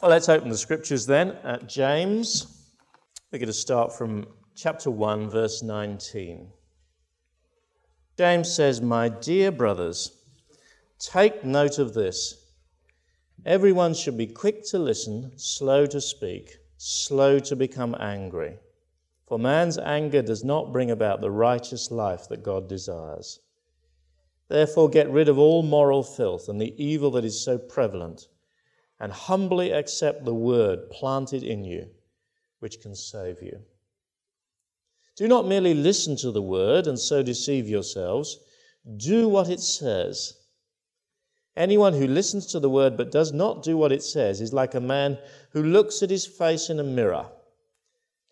Well, let's open the scriptures then at James. We're going to start from chapter 1, verse 19. James says, My dear brothers, take note of this. Everyone should be quick to listen, slow to speak, slow to become angry. For man's anger does not bring about the righteous life that God desires. Therefore, get rid of all moral filth and the evil that is so prevalent and humbly accept the word planted in you, which can save you. Do not merely listen to the word and so deceive yourselves. Do what it says. Anyone who listens to the word but does not do what it says is like a man who looks at his face in a mirror.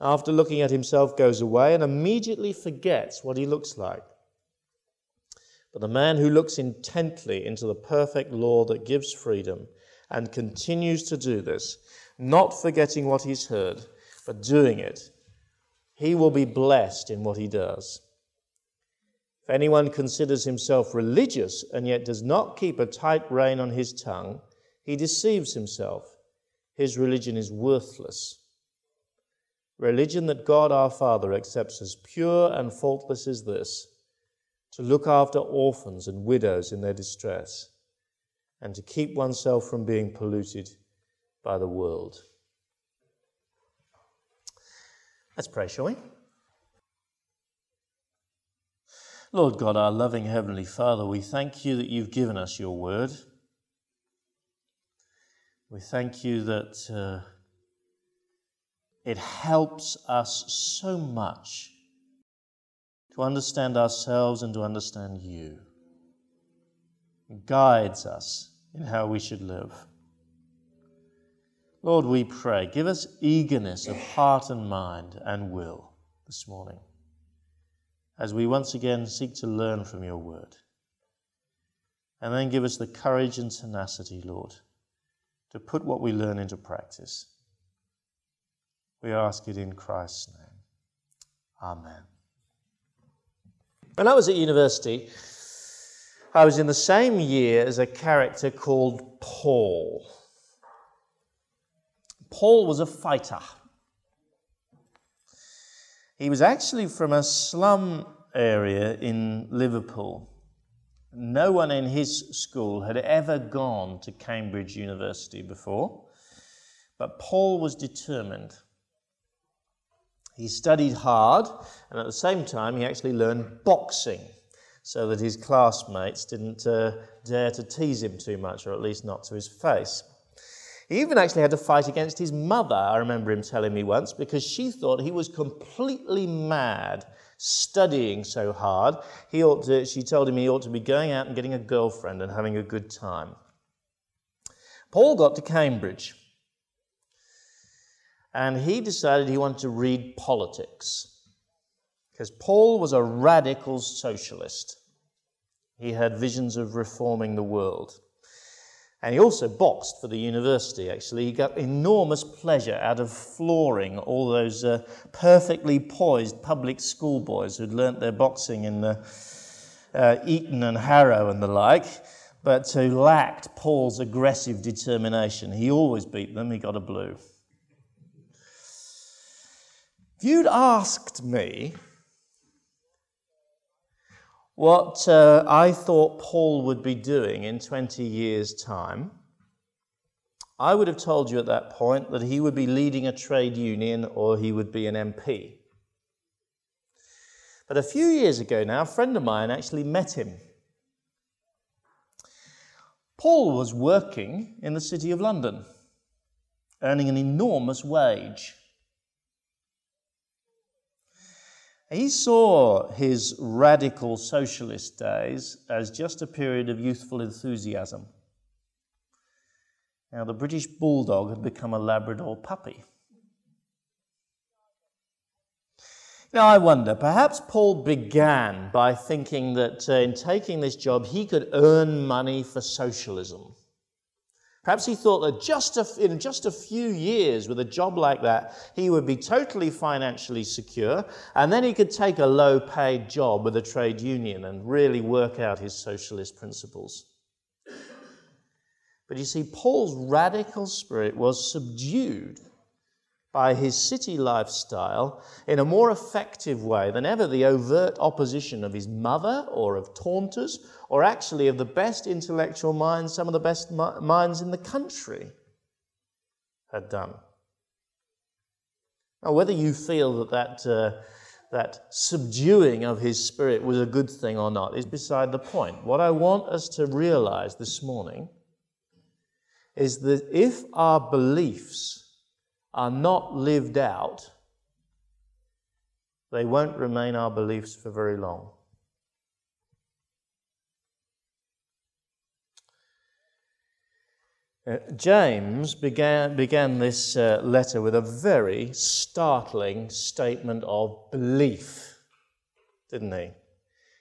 After looking at himself, goes away and immediately forgets what he looks like. But the man who looks intently into the perfect law that gives freedom and continues to do this, not forgetting what he's heard, but doing it, he will be blessed in what he does. If anyone considers himself religious and yet does not keep a tight rein on his tongue, he deceives himself. His religion is worthless. Religion that God our Father accepts as pure and faultless is this to look after orphans and widows in their distress and to keep oneself from being polluted by the world. Let's pray, shall we? Lord God, our loving Heavenly Father, we thank you that you've given us your word. We thank you that uh, it helps us so much to understand ourselves and to understand you guides us in how we should live. Lord, we pray, give us eagerness of heart and mind and will this morning as we once again seek to learn from your word. And then give us the courage and tenacity, Lord, to put what we learn into practice. We ask it in Christ's name. Amen. When I was at university, I was in the same year as a character called Paul. Paul was a fighter. He was actually from a slum area in Liverpool. No one in his school had ever gone to Cambridge University before, but Paul was determined. He studied hard, and at the same time, he actually learned boxing so that his classmates didn't uh, dare to tease him too much, or at least not to his face. He even actually had to fight against his mother, I remember him telling me once, because she thought he was completely mad studying so hard. He ought to, she told him he ought to be going out and getting a girlfriend and having a good time. Paul got to Cambridge and he decided he wanted to read politics. Because Paul was a radical socialist. He had visions of reforming the world. And he also boxed for the university, actually. He got enormous pleasure out of flooring all those uh, perfectly poised public schoolboys who'd learnt their boxing in uh, uh, Eton and Harrow and the like, but who lacked Paul's aggressive determination. He always beat them, he got a blue. If you'd asked me what uh, I thought Paul would be doing in 20 years' time, I would have told you at that point that he would be leading a trade union or he would be an MP. But a few years ago now, a friend of mine actually met him. Paul was working in the City of London, earning an enormous wage. He saw his radical socialist days as just a period of youthful enthusiasm. Now, the British Bulldog had become a Labrador puppy. Now, I wonder, perhaps Paul began by thinking that uh, in taking this job, he could earn money for socialism. Perhaps he thought that just a, in just a few years with a job like that, he would be totally financially secure, and then he could take a low paid job with a trade union and really work out his socialist principles. But you see, Paul's radical spirit was subdued by his city lifestyle in a more effective way than ever the overt opposition of his mother or of taunters or actually of the best intellectual minds, some of the best minds in the country had done. Now, whether you feel that that, uh, that subduing of his spirit was a good thing or not is beside the point. What I want us to realize this morning is that if our beliefs are not lived out, they won't remain our beliefs for very long. Uh, James began, began this uh, letter with a very startling statement of belief, didn't he?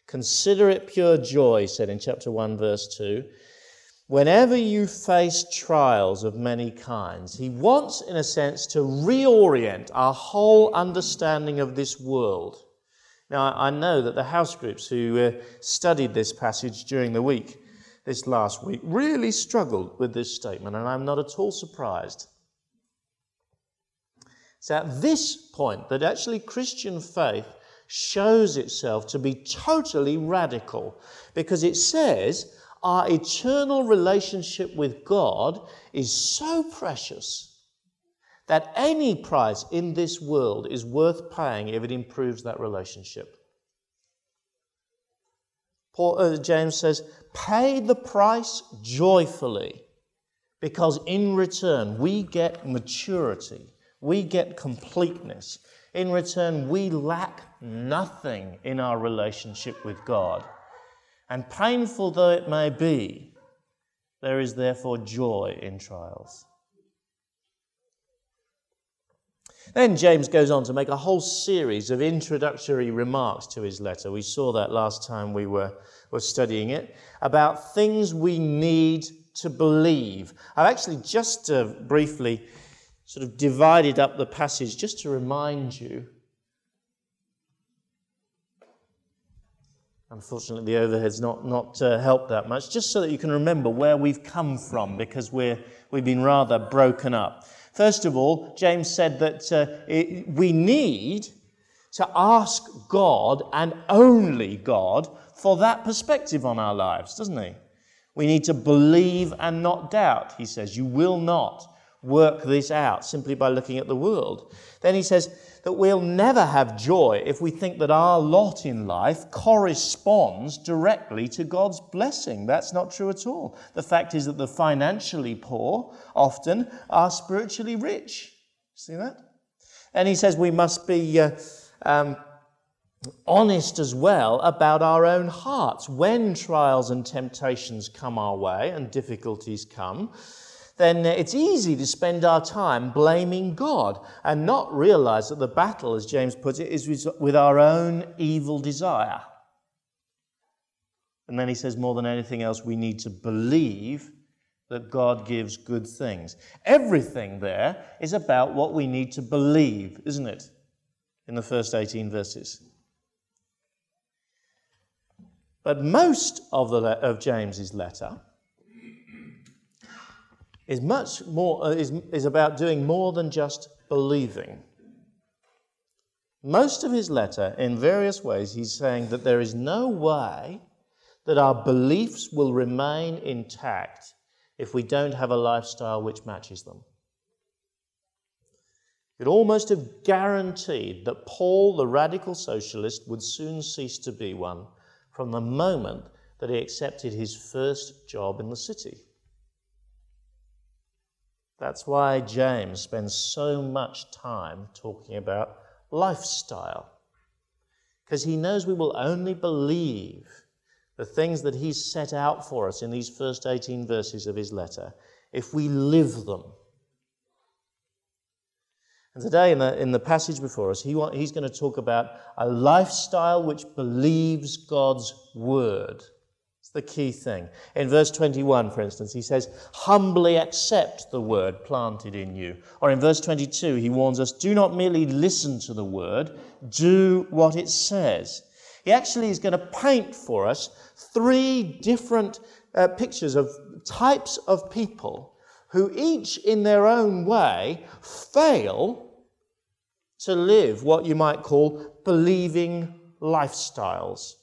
Consider it pure joy, he said in chapter 1, verse 2 whenever you face trials of many kinds, he wants, in a sense, to reorient our whole understanding of this world. Now, I know that the house groups who uh, studied this passage during the week, this last week, really struggled with this statement, and I'm not at all surprised. It's at this point that actually Christian faith shows itself to be totally radical because it says, our eternal relationship with God is so precious that any price in this world is worth paying if it improves that relationship. Paul, uh, James says, pay the price joyfully because in return we get maturity, we get completeness. In return, we lack nothing in our relationship with God. And painful though it may be, there is therefore joy in trials. Then James goes on to make a whole series of introductory remarks to his letter. We saw that last time we were, were studying it about things we need to believe. I've actually just uh, briefly sort of divided up the passage just to remind you Unfortunately, the overhead's not, not uh, helped that much, just so that you can remember where we've come from, because we're, we've been rather broken up. First of all, James said that uh, it, we need to ask God and only God for that perspective on our lives, doesn't he? We need to believe and not doubt, he says. You will not work this out simply by looking at the world. Then he says, that we'll never have joy if we think that our lot in life corresponds directly to God's blessing. That's not true at all. The fact is that the financially poor often are spiritually rich. See that? And he says we must be uh, um, honest as well about our own hearts. When trials and temptations come our way and difficulties come, then it's easy to spend our time blaming God and not realize that the battle, as James puts it, is with our own evil desire. And then he says, more than anything else, we need to believe that God gives good things. Everything there is about what we need to believe, isn't it? In the first 18 verses. But most of, the, of James's letter is much more uh, is, is about doing more than just believing. Most of his letter, in various ways, he's saying that there is no way that our beliefs will remain intact if we don't have a lifestyle which matches them. It almost have guaranteed that Paul, the radical socialist, would soon cease to be one from the moment that he accepted his first job in the city. That's why James spends so much time talking about lifestyle. Because he knows we will only believe the things that he's set out for us in these first 18 verses of his letter if we live them. And today, in the, in the passage before us, he want, he's going to talk about a lifestyle which believes God's word the key thing. In verse 21, for instance, he says, humbly accept the word planted in you. Or in verse 22, he warns us, do not merely listen to the word, do what it says. He actually is going to paint for us three different uh, pictures of types of people who each in their own way fail to live what you might call believing lifestyles.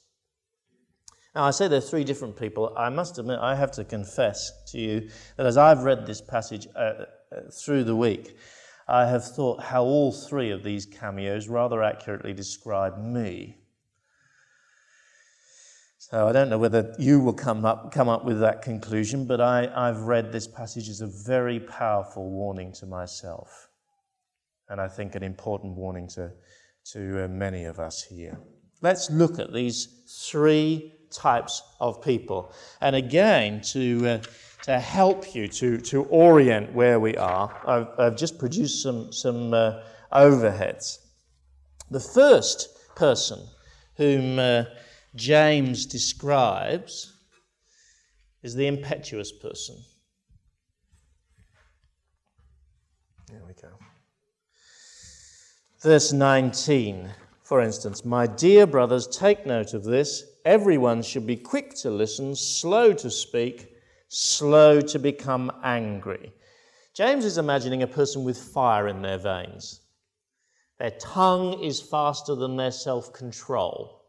Now, I say there are three different people. I must admit, I have to confess to you that as I've read this passage uh, uh, through the week, I have thought how all three of these cameos rather accurately describe me. So I don't know whether you will come up, come up with that conclusion, but I, I've read this passage as a very powerful warning to myself. And I think an important warning to, to uh, many of us here. Let's look at these three types of people. And again, to, uh, to help you to, to orient where we are, I've, I've just produced some, some uh, overheads. The first person whom uh, James describes is the impetuous person. There we go. Verse 19, for instance, My dear brothers, take note of this. Everyone should be quick to listen, slow to speak, slow to become angry. James is imagining a person with fire in their veins. Their tongue is faster than their self control.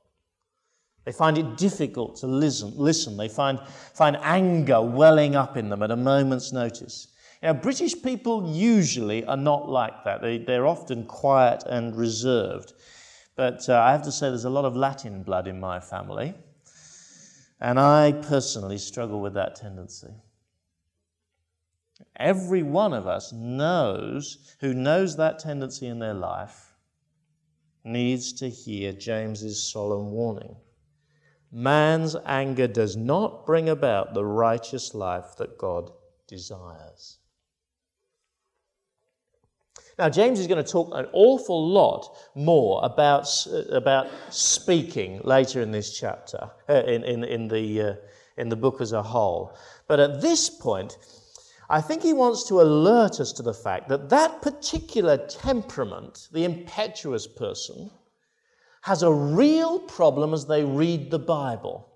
They find it difficult to listen. listen. They find, find anger welling up in them at a moment's notice. Know, British people usually are not like that. They, they're often quiet and reserved. But uh, I have to say, there's a lot of Latin blood in my family. And I personally struggle with that tendency. Every one of us knows, who knows that tendency in their life, needs to hear James's solemn warning. Man's anger does not bring about the righteous life that God desires. Now, James is going to talk an awful lot more about, about speaking later in this chapter, uh, in, in, in, the, uh, in the book as a whole. But at this point, I think he wants to alert us to the fact that that particular temperament, the impetuous person, has a real problem as they read the Bible.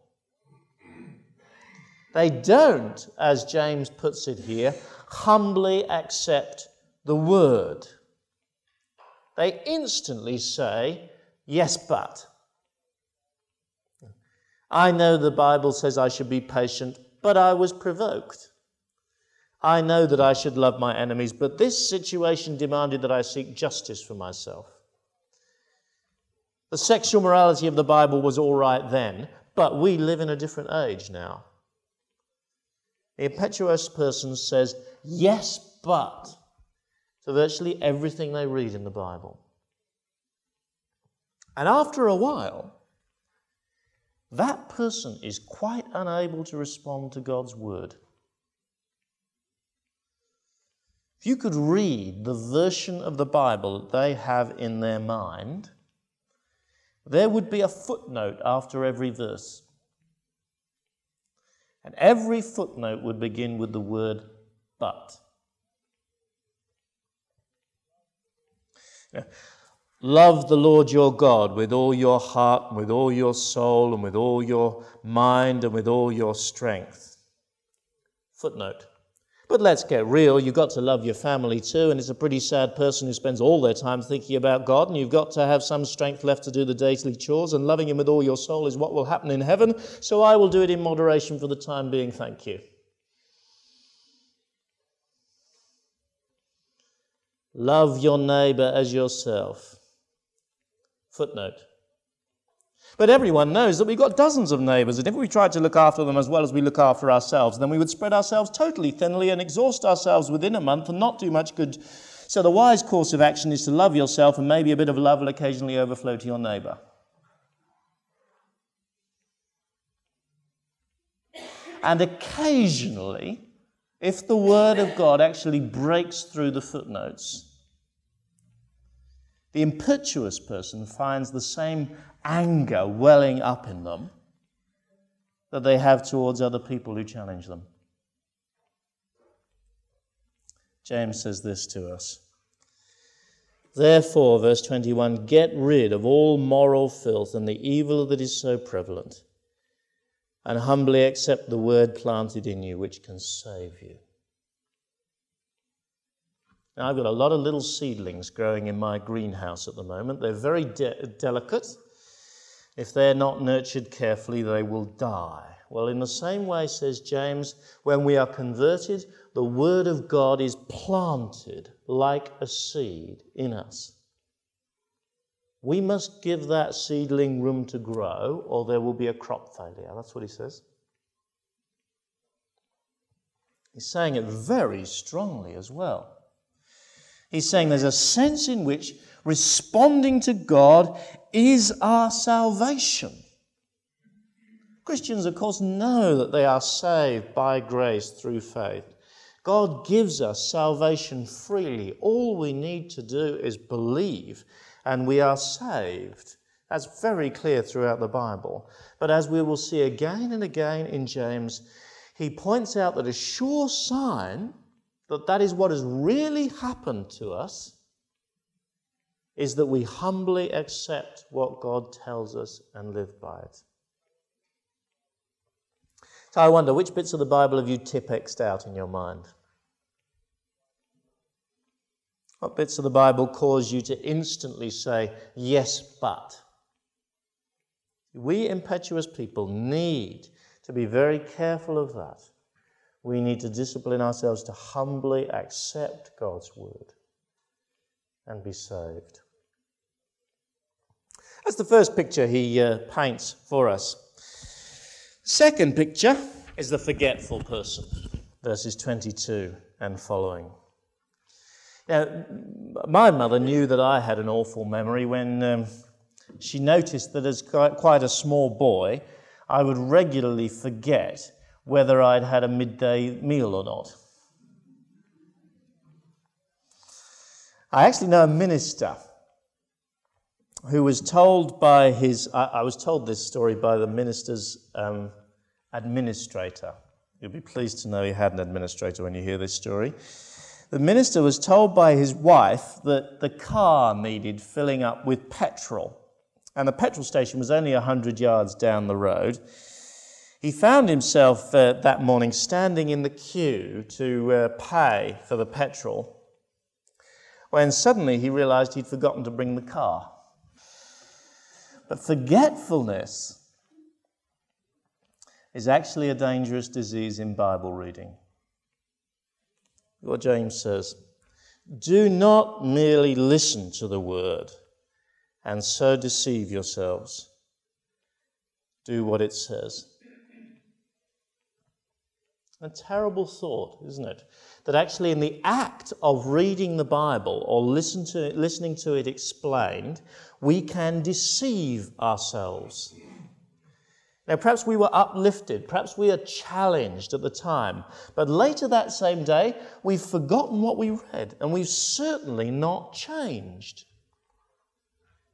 They don't, as James puts it here, humbly accept the word. They instantly say, Yes, but. I know the Bible says I should be patient, but I was provoked. I know that I should love my enemies, but this situation demanded that I seek justice for myself. The sexual morality of the Bible was all right then, but we live in a different age now. The impetuous person says, yes, but, virtually everything they read in the Bible. And after a while, that person is quite unable to respond to God's word. If you could read the version of the Bible that they have in their mind, there would be a footnote after every verse. And every footnote would begin with the word but. Love the Lord your God with all your heart, with all your soul, and with all your mind, and with all your strength. Footnote. But let's get real. You've got to love your family too, and it's a pretty sad person who spends all their time thinking about God, and you've got to have some strength left to do the daily chores, and loving Him with all your soul is what will happen in heaven. So I will do it in moderation for the time being. Thank you. Love your neighbor as yourself. Footnote. But everyone knows that we've got dozens of neighbours, and if we tried to look after them as well as we look after ourselves, then we would spread ourselves totally thinly and exhaust ourselves within a month and not do much good. So the wise course of action is to love yourself, and maybe a bit of love will occasionally overflow to your neighbour. And occasionally, if the Word of God actually breaks through the footnotes, the impetuous person finds the same anger welling up in them that they have towards other people who challenge them. James says this to us. Therefore, verse 21 get rid of all moral filth and the evil that is so prevalent. And humbly accept the word planted in you, which can save you. Now, I've got a lot of little seedlings growing in my greenhouse at the moment. They're very de- delicate. If they're not nurtured carefully, they will die. Well, in the same way, says James, when we are converted, the Word of God is planted like a seed in us. We must give that seedling room to grow, or there will be a crop failure. That's what he says. He's saying it very strongly as well. He's saying there's a sense in which responding to God is our salvation. Christians, of course, know that they are saved by grace through faith. God gives us salvation freely. All we need to do is believe, and we are saved. That's very clear throughout the Bible. But as we will see again and again in James, he points out that a sure sign that that is what has really happened to us is that we humbly accept what God tells us and live by it. So I wonder, which bits of the Bible have you tipexed out in your mind? What bits of the Bible cause you to instantly say, yes, but? We impetuous people need to be very careful of that we need to discipline ourselves to humbly accept God's word and be saved. That's the first picture he uh, paints for us. Second picture is the forgetful person, verses 22 and following. Now, my mother knew that I had an awful memory when um, she noticed that as quite a small boy, I would regularly forget whether I'd had a midday meal or not. I actually know a minister who was told by his, I, I was told this story by the minister's um, administrator. You'll be pleased to know he had an administrator when you hear this story. The minister was told by his wife that the car needed filling up with petrol, and the petrol station was only 100 yards down the road. He found himself uh, that morning standing in the queue to uh, pay for the petrol when suddenly he realized he'd forgotten to bring the car. But forgetfulness is actually a dangerous disease in Bible reading. What James says do not merely listen to the word and so deceive yourselves. Do what it says. A terrible thought, isn't it? That actually, in the act of reading the Bible or listen to it, listening to it explained, we can deceive ourselves. Now, perhaps we were uplifted, perhaps we are challenged at the time, but later that same day, we've forgotten what we read and we've certainly not changed.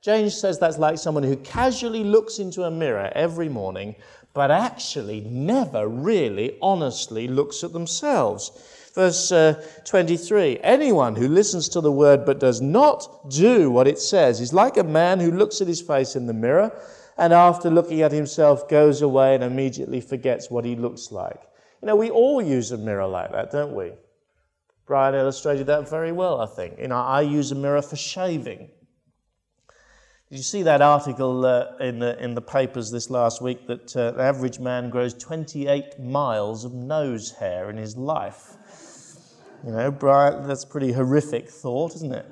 James says that's like someone who casually looks into a mirror every morning but actually never really honestly looks at themselves. Verse uh, 23 Anyone who listens to the word but does not do what it says is like a man who looks at his face in the mirror and after looking at himself goes away and immediately forgets what he looks like. You know, we all use a mirror like that, don't we? Brian illustrated that very well, I think. You know, I use a mirror for shaving. Did you see that article uh, in, the, in the papers this last week that uh, the average man grows 28 miles of nose hair in his life? You know, Brian, that's a pretty horrific thought, isn't it?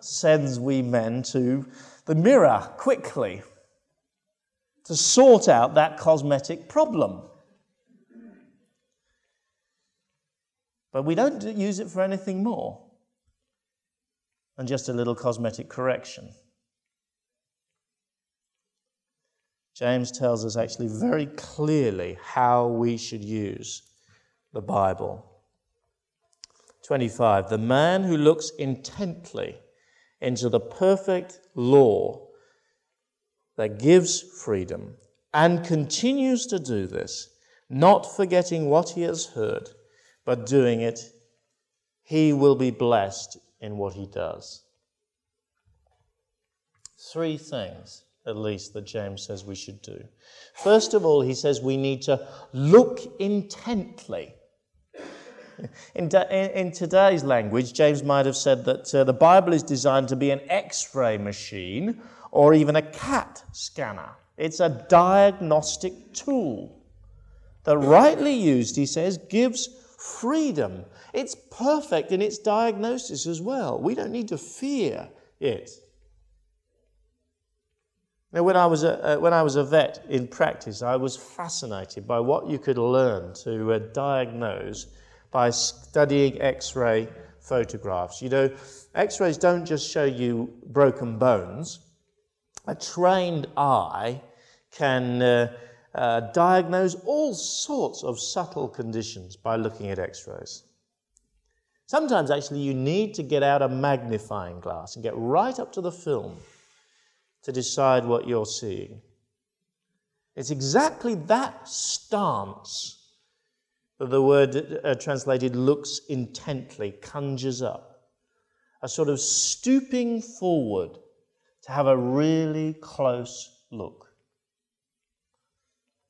Sends we men to the mirror quickly to sort out that cosmetic problem. But we don't use it for anything more than just a little cosmetic correction. James tells us actually very clearly how we should use the Bible. 25. The man who looks intently into the perfect law that gives freedom and continues to do this, not forgetting what he has heard, but doing it, he will be blessed in what he does. Three things at least, that James says we should do. First of all, he says we need to look intently. In, in, today's language, James might have said that uh, the Bible is designed to be an x ray machine or even a CAT scanner. It's a diagnostic tool that, rightly used, he says, gives freedom. It's perfect in its diagnosis as well. We don't need to fear it. Now, when I, was a, uh, when I was a vet in practice, I was fascinated by what you could learn to uh, diagnose by studying X ray photographs. You know, X rays don't just show you broken bones, a trained eye can uh, uh, diagnose all sorts of subtle conditions by looking at X rays. Sometimes, actually, you need to get out a magnifying glass and get right up to the film to decide what you're seeing. It's exactly that stance that the word uh, translated looks intently conjures up. A sort of stooping forward to have a really close look.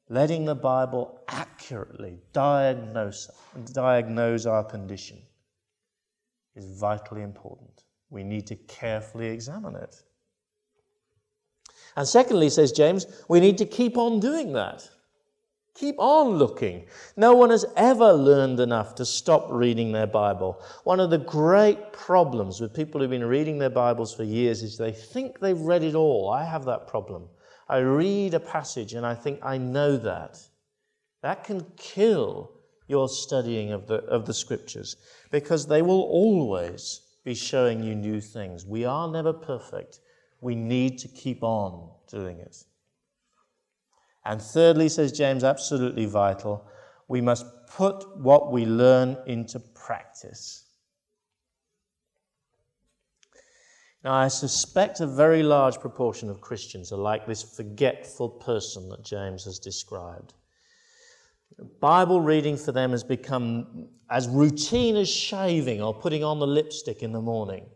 Letting the Bible accurately diagnose, diagnose our condition is vitally important. We need to carefully examine it. And secondly, says James, we need to keep on doing that. Keep on looking. No one has ever learned enough to stop reading their Bible. One of the great problems with people who've been reading their Bibles for years is they think they've read it all. I have that problem. I read a passage and I think I know that. That can kill your studying of the, of the scriptures because they will always be showing you new things. We are never perfect we need to keep on doing it. And thirdly, says James, absolutely vital, we must put what we learn into practice. Now, I suspect a very large proportion of Christians are like this forgetful person that James has described. Bible reading for them has become as routine as shaving or putting on the lipstick in the morning.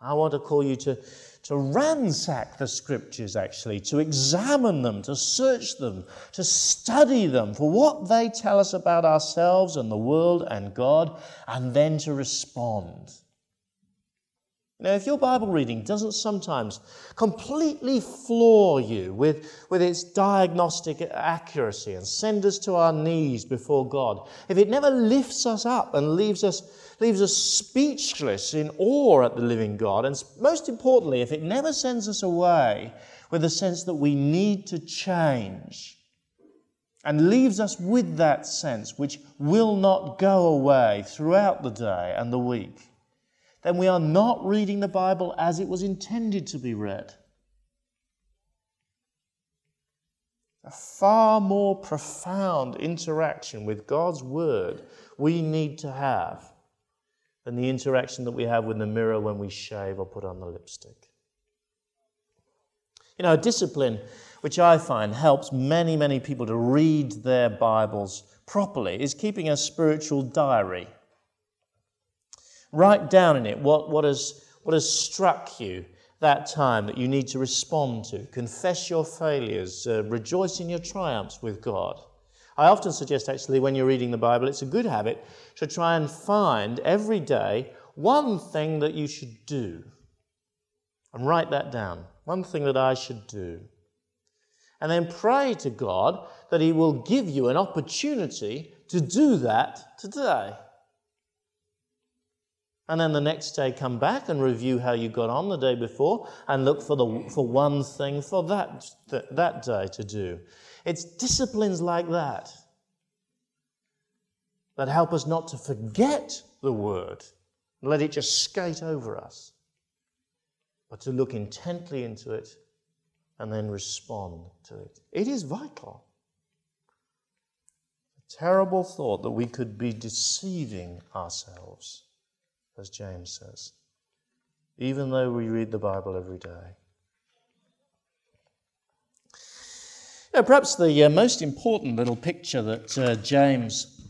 I want to call you to, to ransack the scriptures, actually, to examine them, to search them, to study them for what they tell us about ourselves and the world and God, and then to respond. Now, if your Bible reading doesn't sometimes completely floor you with, with its diagnostic accuracy and send us to our knees before God, if it never lifts us up and leaves us leaves us speechless in awe at the living God. And most importantly, if it never sends us away with a sense that we need to change and leaves us with that sense which will not go away throughout the day and the week, then we are not reading the Bible as it was intended to be read. A far more profound interaction with God's Word we need to have than the interaction that we have with the mirror when we shave or put on the lipstick. You know, a discipline which I find helps many, many people to read their Bibles properly is keeping a spiritual diary. Write down in it what, what, has, what has struck you that time that you need to respond to. Confess your failures, uh, rejoice in your triumphs with God. I often suggest, actually, when you're reading the Bible, it's a good habit to try and find every day one thing that you should do. And write that down. One thing that I should do. And then pray to God that He will give you an opportunity to do that today. And then the next day, come back and review how you got on the day before and look for, the, for one thing for that, that day to do. It's disciplines like that that help us not to forget the word let it just skate over us, but to look intently into it and then respond to it. It is vital. A terrible thought that we could be deceiving ourselves, as James says, even though we read the Bible every day. Now, perhaps the uh, most important little picture that uh, James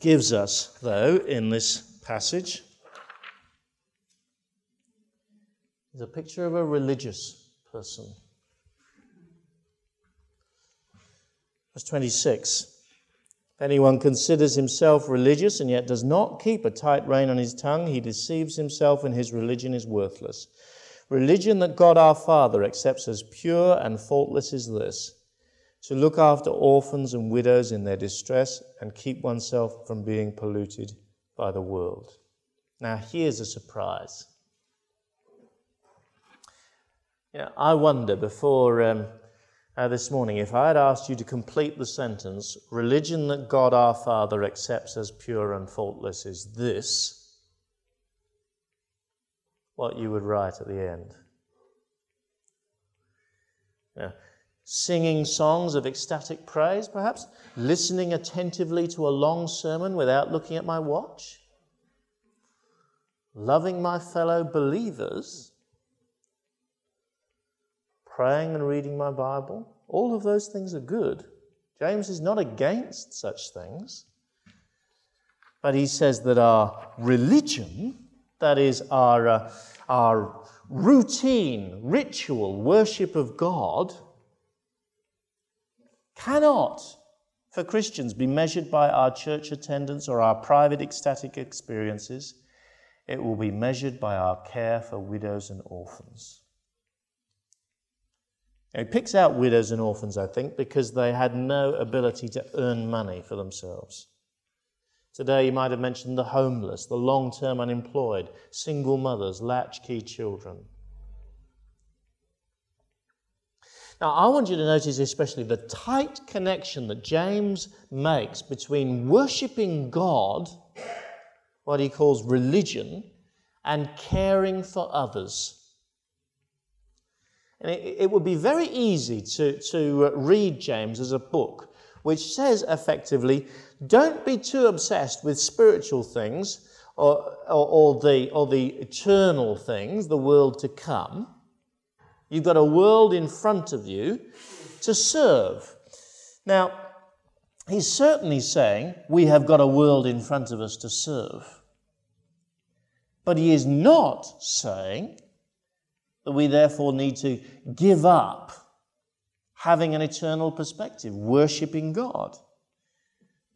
gives us, though, in this passage is a picture of a religious person. Verse 26 If anyone considers himself religious and yet does not keep a tight rein on his tongue, he deceives himself and his religion is worthless. Religion that God our Father accepts as pure and faultless is this to look after orphans and widows in their distress and keep oneself from being polluted by the world. Now, here's a surprise. You know, I wonder before um, uh, this morning if I had asked you to complete the sentence, religion that God our Father accepts as pure and faultless is this, what you would write at the end. Yeah. Singing songs of ecstatic praise, perhaps, listening attentively to a long sermon without looking at my watch, loving my fellow believers, praying and reading my Bible. All of those things are good. James is not against such things. But he says that our religion, that is, our, uh, our routine, ritual worship of God, cannot, for Christians, be measured by our church attendance or our private ecstatic experiences. It will be measured by our care for widows and orphans. He picks out widows and orphans, I think, because they had no ability to earn money for themselves. Today, you might have mentioned the homeless, the long term unemployed, single mothers, latchkey children. Now, I want you to notice especially the tight connection that James makes between worshipping God, what he calls religion, and caring for others. And it, it would be very easy to, to uh, read James as a book which says effectively, don't be too obsessed with spiritual things or, or, or, the, or the eternal things, the world to come You've got a world in front of you to serve. Now, he's certainly saying we have got a world in front of us to serve. But he is not saying that we therefore need to give up having an eternal perspective, worshipping God.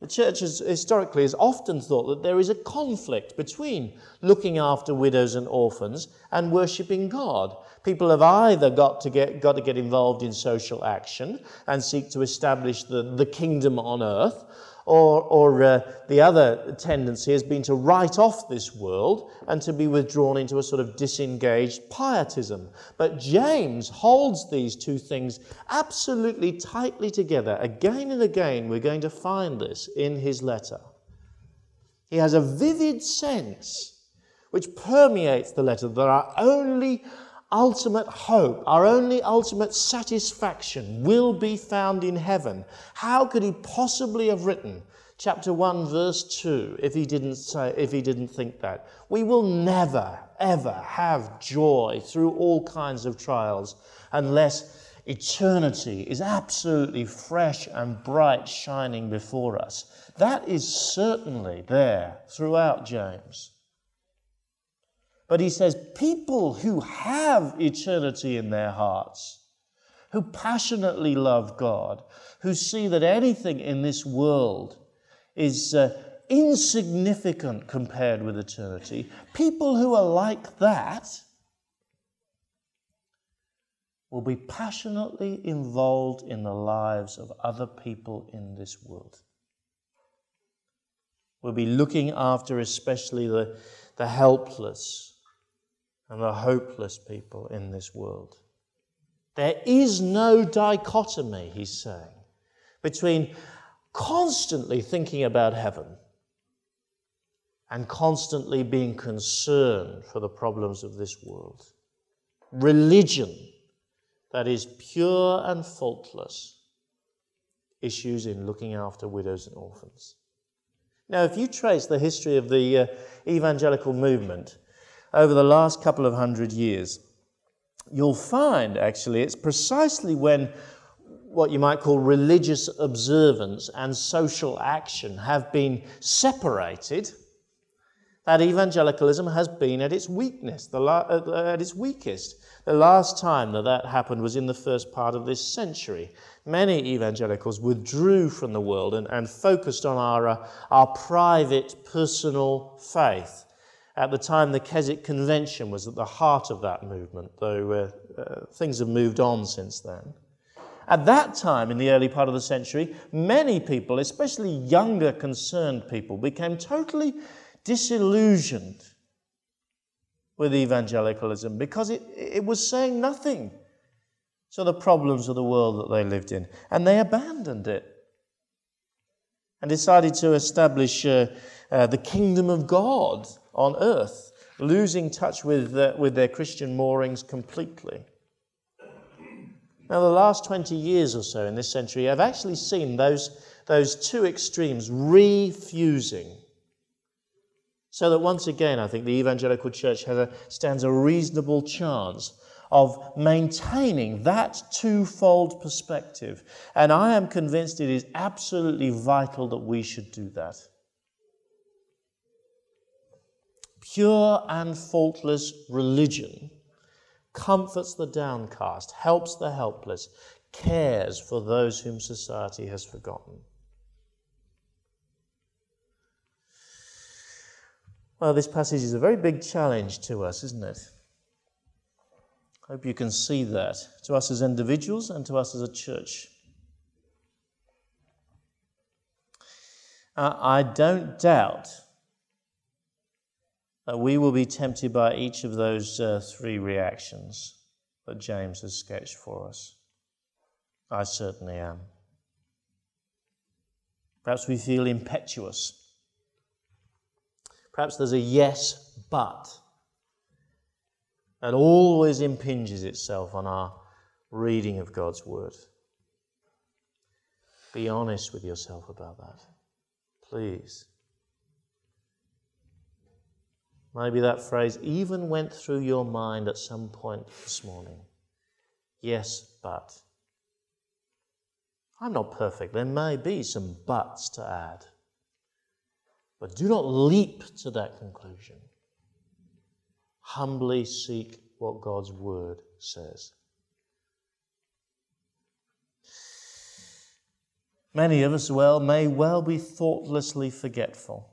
The church has, historically has often thought that there is a conflict between looking after widows and orphans and worshipping God. People have either got to get, got to get involved in social action and seek to establish the, the kingdom on earth, or, or uh, the other tendency has been to write off this world and to be withdrawn into a sort of disengaged pietism. But James holds these two things absolutely tightly together. Again and again, we're going to find this in his letter. He has a vivid sense which permeates the letter that our only ultimate hope, our only ultimate satisfaction will be found in heaven. How could he possibly have written chapter 1 verse 2 if he didn't say if he didn't think that? We will never ever have joy through all kinds of trials unless eternity is absolutely fresh and bright shining before us. That is certainly there throughout James. But he says, people who have eternity in their hearts, who passionately love God, who see that anything in this world is uh, insignificant compared with eternity, people who are like that will be passionately involved in the lives of other people in this world. We'll be looking after especially the, the helpless, and the hopeless people in this world. There is no dichotomy, he's saying, between constantly thinking about heaven and constantly being concerned for the problems of this world. Religion that is pure and faultless issues in looking after widows and orphans. Now, if you trace the history of the uh, evangelical movement, over the last couple of hundred years, you'll find actually it's precisely when what you might call religious observance and social action have been separated that evangelicalism has been at its weakness, at its weakest. The last time that that happened was in the first part of this century. Many evangelicals withdrew from the world and, and focused on our, uh, our private, personal faith. At the time, the Keswick Convention was at the heart of that movement, though uh, uh, things have moved on since then. At that time, in the early part of the century, many people, especially younger concerned people, became totally disillusioned with evangelicalism because it, it was saying nothing to the problems of the world that they lived in. And they abandoned it and decided to establish uh, uh, the kingdom of God on earth, losing touch with, with their Christian moorings completely. Now, the last 20 years or so in this century I've actually seen those, those two extremes refusing so that once again, I think the evangelical church a, stands a reasonable chance of maintaining that twofold perspective. And I am convinced it is absolutely vital that we should do that. Pure and faultless religion comforts the downcast, helps the helpless, cares for those whom society has forgotten. Well, this passage is a very big challenge to us, isn't it? I hope you can see that to us as individuals and to us as a church. Uh, I don't doubt that we will be tempted by each of those uh, three reactions that James has sketched for us. I certainly am. Perhaps we feel impetuous Perhaps there's a yes, but that always impinges itself on our reading of God's Word. Be honest with yourself about that. Please. Maybe that phrase even went through your mind at some point this morning. Yes, but. I'm not perfect. There may be some buts to add. But do not leap to that conclusion. Humbly seek what God's word says. Many of us, well, may well be thoughtlessly forgetful.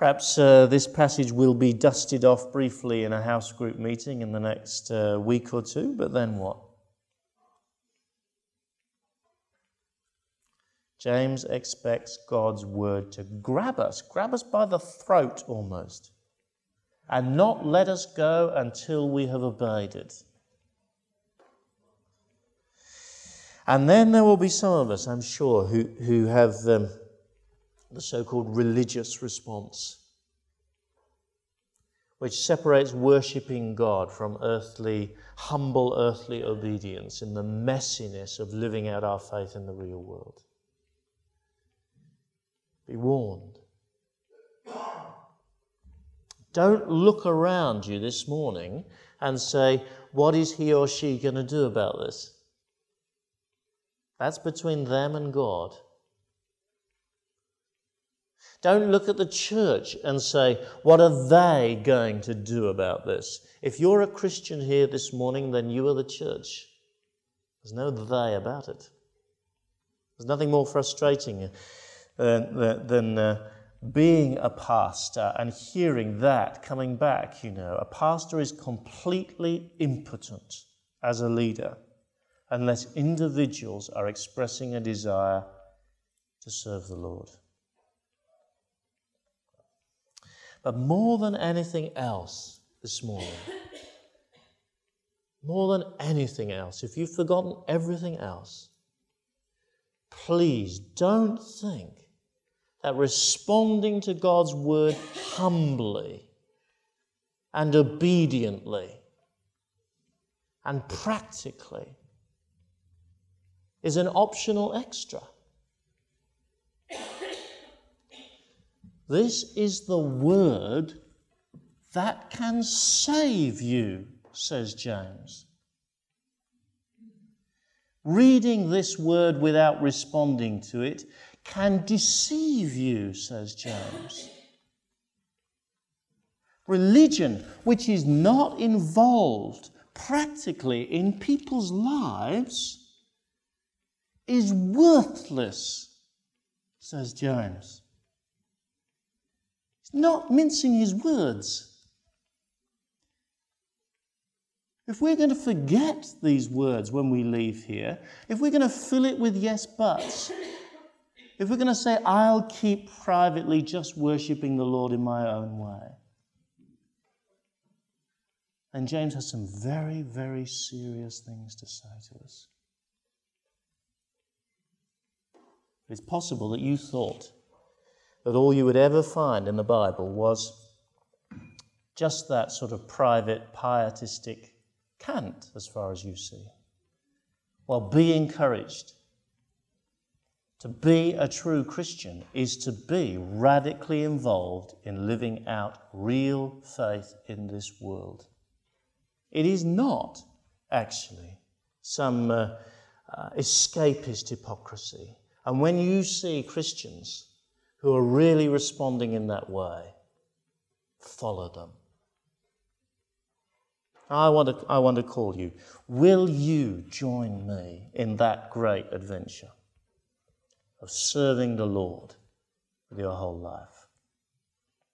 Perhaps uh, this passage will be dusted off briefly in a house group meeting in the next uh, week or two, but then what? James expects God's word to grab us, grab us by the throat almost, and not let us go until we have obeyed it. And then there will be some of us, I'm sure, who, who have um, the so called religious response, which separates worshipping God from earthly, humble earthly obedience in the messiness of living out our faith in the real world. Be warned. Don't look around you this morning and say, What is he or she going to do about this? That's between them and God. Don't look at the church and say, What are they going to do about this? If you're a Christian here this morning, then you are the church. There's no they about it. There's nothing more frustrating uh, than uh, being a pastor and hearing that coming back, you know. A pastor is completely impotent as a leader unless individuals are expressing a desire to serve the Lord. But more than anything else this morning, more than anything else, if you've forgotten everything else, please don't think that responding to God's word humbly and obediently and practically is an optional extra. This is the word that can save you, says James. Reading this word without responding to it can deceive you, says James. Religion, which is not involved practically in people's lives, is worthless, says James. Not mincing his words. If we're going to forget these words when we leave here, if we're going to fill it with yes buts, if we're going to say, I'll keep privately just worshipping the Lord in my own way, then James has some very, very serious things to say to us. It's possible that you thought that all you would ever find in the Bible was just that sort of private, pietistic cant, as far as you see. Well, be encouraged. To be a true Christian is to be radically involved in living out real faith in this world. It is not actually some uh, uh, escapist hypocrisy. And when you see Christians who are really responding in that way, follow them. I want, to, I want to call you. Will you join me in that great adventure of serving the Lord with your whole life?